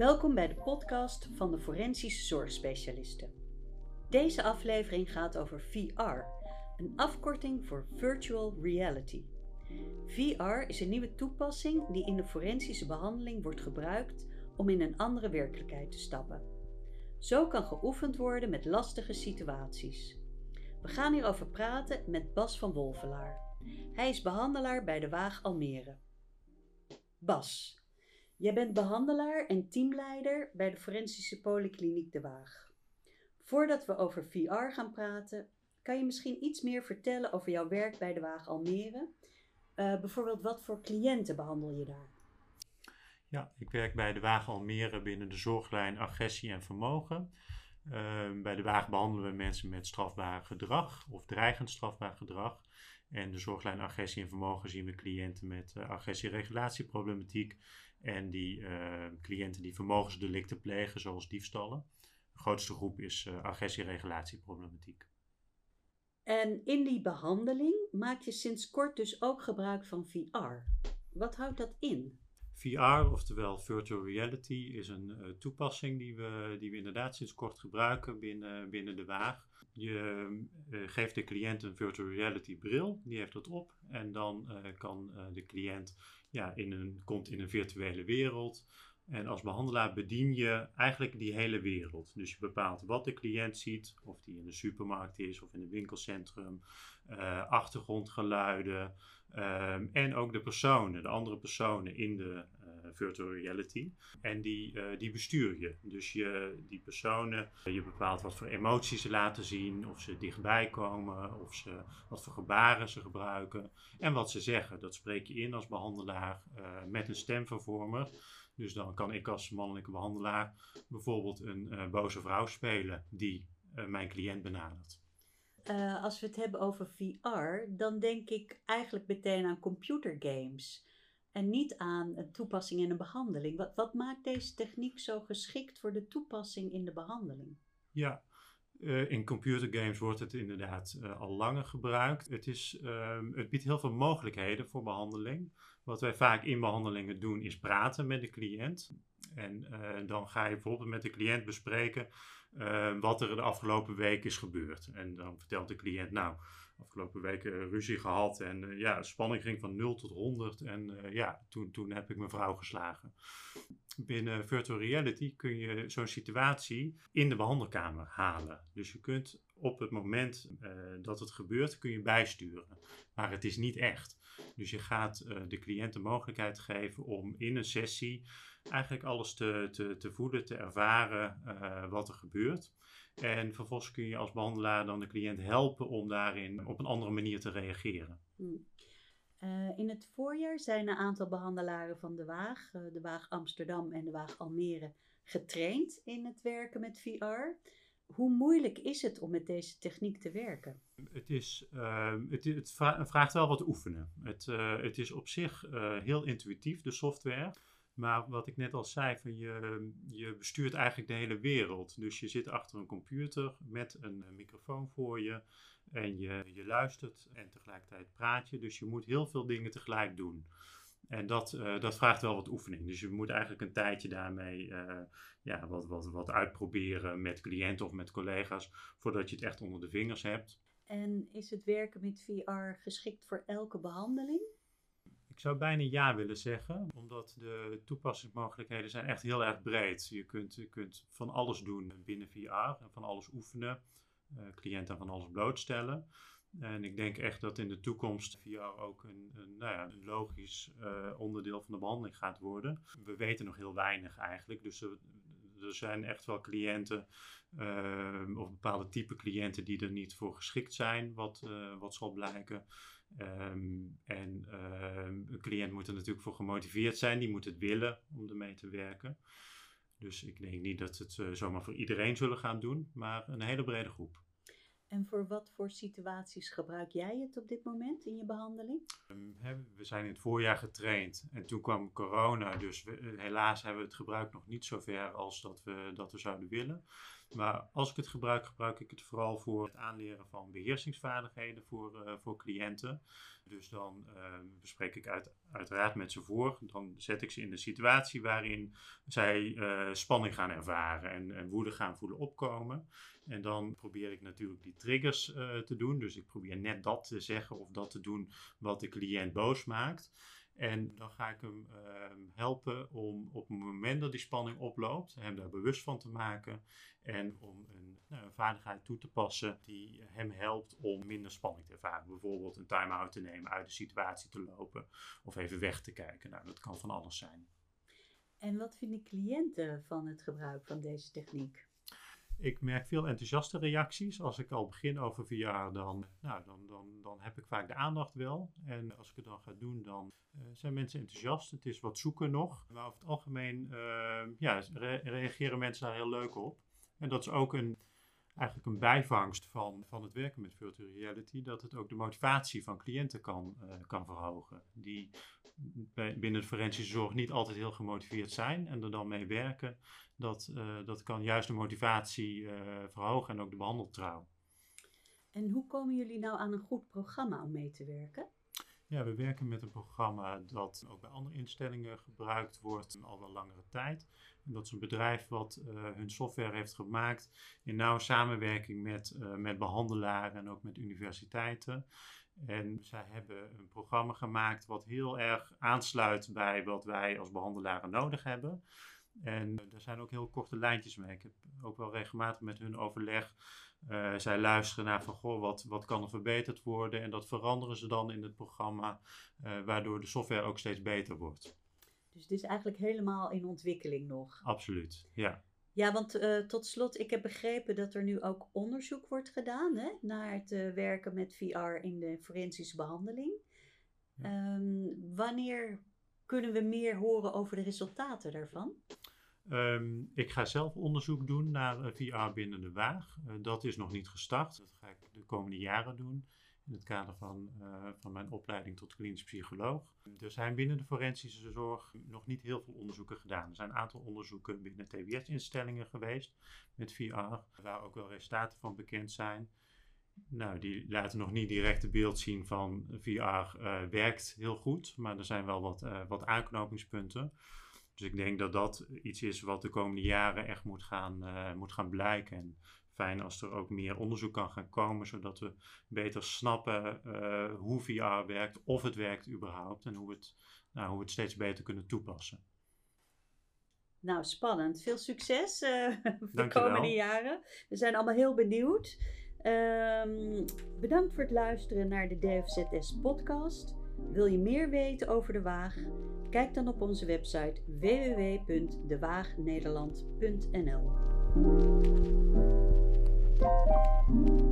Welkom bij de podcast van de Forensische Zorgspecialisten. Deze aflevering gaat over VR, een afkorting voor Virtual Reality. VR is een nieuwe toepassing die in de forensische behandeling wordt gebruikt om in een andere werkelijkheid te stappen. Zo kan geoefend worden met lastige situaties. We gaan hierover praten met Bas van Wolvelaar. Hij is behandelaar bij de Waag Almere. Bas, jij bent behandelaar en teamleider bij de Forensische Polykliniek De Waag. Voordat we over VR gaan praten, kan je misschien iets meer vertellen over jouw werk bij de Waag Almere? Uh, bijvoorbeeld, wat voor cliënten behandel je daar? Ja, ik werk bij de Waag Almere binnen de zorglijn agressie en vermogen. Uh, bij de Waag behandelen we mensen met strafbaar gedrag of dreigend strafbaar gedrag. En de zorglijn agressie en vermogen zien we cliënten met uh, agressie-regulatieproblematiek en die uh, cliënten die vermogensdelicten plegen, zoals diefstallen. De grootste groep is uh, agressie-regulatieproblematiek. En in die behandeling maak je sinds kort dus ook gebruik van VR. Wat houdt dat in? VR, oftewel virtual reality, is een uh, toepassing die we, die we inderdaad sinds kort gebruiken binnen, binnen de Waag. Je uh, geeft de cliënt een virtual reality bril, die heeft dat op en dan uh, kan de cliënt ja, in een, komt in een virtuele wereld. En als behandelaar bedien je eigenlijk die hele wereld. Dus je bepaalt wat de cliënt ziet, of die in de supermarkt is of in een winkelcentrum, uh, achtergrondgeluiden um, en ook de personen, de andere personen in de uh, virtual reality. En die, uh, die bestuur je. Dus je, die personen, je bepaalt wat voor emoties ze laten zien, of ze dichtbij komen, of ze, wat voor gebaren ze gebruiken en wat ze zeggen. Dat spreek je in als behandelaar met een stemvervormer. Dus dan kan ik als mannelijke behandelaar bijvoorbeeld een uh, boze vrouw spelen die uh, mijn cliënt benadert. Uh, als we het hebben over VR, dan denk ik eigenlijk meteen aan computergames en niet aan een toepassing in een behandeling. Wat, wat maakt deze techniek zo geschikt voor de toepassing in de behandeling? Ja, uh, in computergames wordt het inderdaad uh, al langer gebruikt. Het, is, uh, het biedt heel veel mogelijkheden voor behandeling. Wat wij vaak in behandelingen doen is praten met de cliënt. En eh, dan ga je bijvoorbeeld met de cliënt bespreken wat er de afgelopen week is gebeurd. En dan vertelt de cliënt, nou, afgelopen week ruzie gehad en ja, spanning ging van 0 tot 100 en ja, toen, toen heb ik mijn vrouw geslagen. Binnen virtual reality kun je zo'n situatie in de behandelkamer halen. Dus je kunt op het moment dat het gebeurt, kun je bijsturen. Maar het is niet echt. Dus je gaat de cliënt de mogelijkheid geven om in een sessie eigenlijk alles te, te, te voelen, te ervaren wat er gebeurt. En vervolgens kun je als behandelaar dan de cliënt helpen om daarin op een andere manier te reageren. Hmm. Uh, in het voorjaar zijn een aantal behandelaren van de Waag, uh, de Waag Amsterdam en de Waag Almere, getraind in het werken met VR. Hoe moeilijk is het om met deze techniek te werken? Het, is, uh, het, het, vraagt wel wat oefenen. Het, het is op zich heel intuïtief, de software. Maar wat ik net al zei, van je, je bestuurt eigenlijk de hele wereld. Dus je zit achter een computer met een microfoon voor je en je, je luistert en tegelijkertijd praat je. Dus je moet heel veel dingen tegelijk doen. En dat, uh, dat vraagt wel wat oefening. Dus je moet eigenlijk een tijdje daarmee uh, ja, wat, wat, wat uitproberen met cliënten of met collega's, voordat je het echt onder de vingers hebt. En is het werken met VR geschikt voor elke behandeling? Ik zou bijna ja willen zeggen, omdat de toepassingsmogelijkheden zijn echt heel erg breed. Je kunt, je kunt van alles doen binnen VR en van alles oefenen, uh, cliënten van alles blootstellen. En ik denk echt dat in de toekomst VR ook een, een, nou ja, logisch uh, onderdeel van de behandeling gaat worden. We weten nog heel weinig eigenlijk, dus er, zijn echt wel cliënten uh, of bepaalde type cliënten die er niet voor geschikt zijn, wat, wat zal blijken. Um, en een cliënt moet er natuurlijk voor gemotiveerd zijn, die moet het willen om ermee te werken. Dus ik denk niet dat het uh, zomaar voor iedereen zullen gaan doen, maar een hele brede groep. En voor wat voor situaties gebruik jij het op dit moment in je behandeling? Um, hè, we zijn in het voorjaar getraind en toen kwam corona, dus we, helaas hebben we het gebruik nog niet zo ver als dat we, dat we zouden willen. Maar als ik het gebruik, gebruik ik het vooral voor het aanleren van beheersingsvaardigheden voor, uh, voor cliënten. Dus dan uh, bespreek ik uit, uiteraard met ze voor. Dan zet ik ze in de situatie waarin zij uh, spanning gaan ervaren en, en, woede gaan voelen opkomen. En dan probeer ik natuurlijk die triggers te doen. Dus ik probeer net dat te zeggen of dat te doen wat de cliënt boos maakt. En dan ga ik hem uh, helpen om op het moment dat die spanning oploopt, hem daar bewust van te maken. En om een, nou, een vaardigheid toe te passen die hem helpt om minder spanning te ervaren. Bijvoorbeeld een time-out te nemen, uit de situatie te lopen of even weg te kijken. Nou, dat kan van alles zijn. En wat vinden cliënten van het gebruik van deze techniek? Ik merk veel enthousiaste reacties. Als ik al begin over VR, dan, nou, dan, dan, dan heb ik vaak de aandacht wel. En als ik het dan ga doen, dan uh, zijn mensen enthousiast. Het is wat zoeken nog. Maar over het algemeen uh, ja, re reageren mensen daar heel leuk op. En dat is ook een, eigenlijk een bijvangst van, van het werken met virtual reality. Dat het ook de motivatie van cliënten kan, uh, kan verhogen. Die binnen de forensische zorg niet altijd heel gemotiveerd zijn en er dan mee werken, dat, uh, dat kan juist de motivatie uh, verhogen en ook de behandeltrouw. En hoe komen jullie nou aan een goed programma om mee te werken? Ja, we werken met een programma dat ook bij andere instellingen gebruikt wordt al wel langere tijd. En dat is een bedrijf wat uh, hun software heeft gemaakt in nauwe samenwerking met, met behandelaren en ook met universiteiten. En zij hebben een programma gemaakt wat heel erg aansluit bij wat wij als behandelaren nodig hebben. En er zijn ook heel korte lijntjes mee. Ik heb ook wel regelmatig met hun overleg. Uh, zij luisteren naar van, goh, wat, wat kan er verbeterd worden? En dat veranderen ze dan in het programma, uh, waardoor de software ook steeds beter wordt. Dus het is eigenlijk helemaal in ontwikkeling nog? Absoluut, ja. Ja, want uh, tot slot, ik heb begrepen dat er nu ook onderzoek wordt gedaan hè, naar het werken met VR in de forensische behandeling. Ja. Um, wanneer kunnen we meer horen over de resultaten daarvan? Um, ik ga zelf onderzoek doen naar uh, VR binnen de waag. dat is nog niet gestart. Dat ga ik de komende jaren doen in het kader van, uh, van mijn opleiding tot klinisch psycholoog. Er zijn binnen de forensische zorg nog niet heel veel onderzoeken gedaan. Er zijn een aantal onderzoeken binnen TBS-instellingen geweest met VR, waar ook wel resultaten van bekend zijn. Nou, die laten nog niet direct het beeld zien van VR werkt heel goed, maar er zijn wel wat, wat aanknopingspunten. Dus ik denk dat dat iets is wat de komende jaren echt moet gaan, moet gaan blijken. En fijn als er ook meer onderzoek kan gaan komen, zodat we beter snappen uh, hoe VR werkt, of het werkt überhaupt en hoe we het, nou, hoe we het steeds beter kunnen toepassen. Nou, spannend. Veel succes uh, de komende jaren. We zijn allemaal heel benieuwd. Um, bedankt voor het luisteren naar de DFZS podcast. Wil je meer weten over de Waag? Kijk dan op onze website www.dewaagnederland.nl.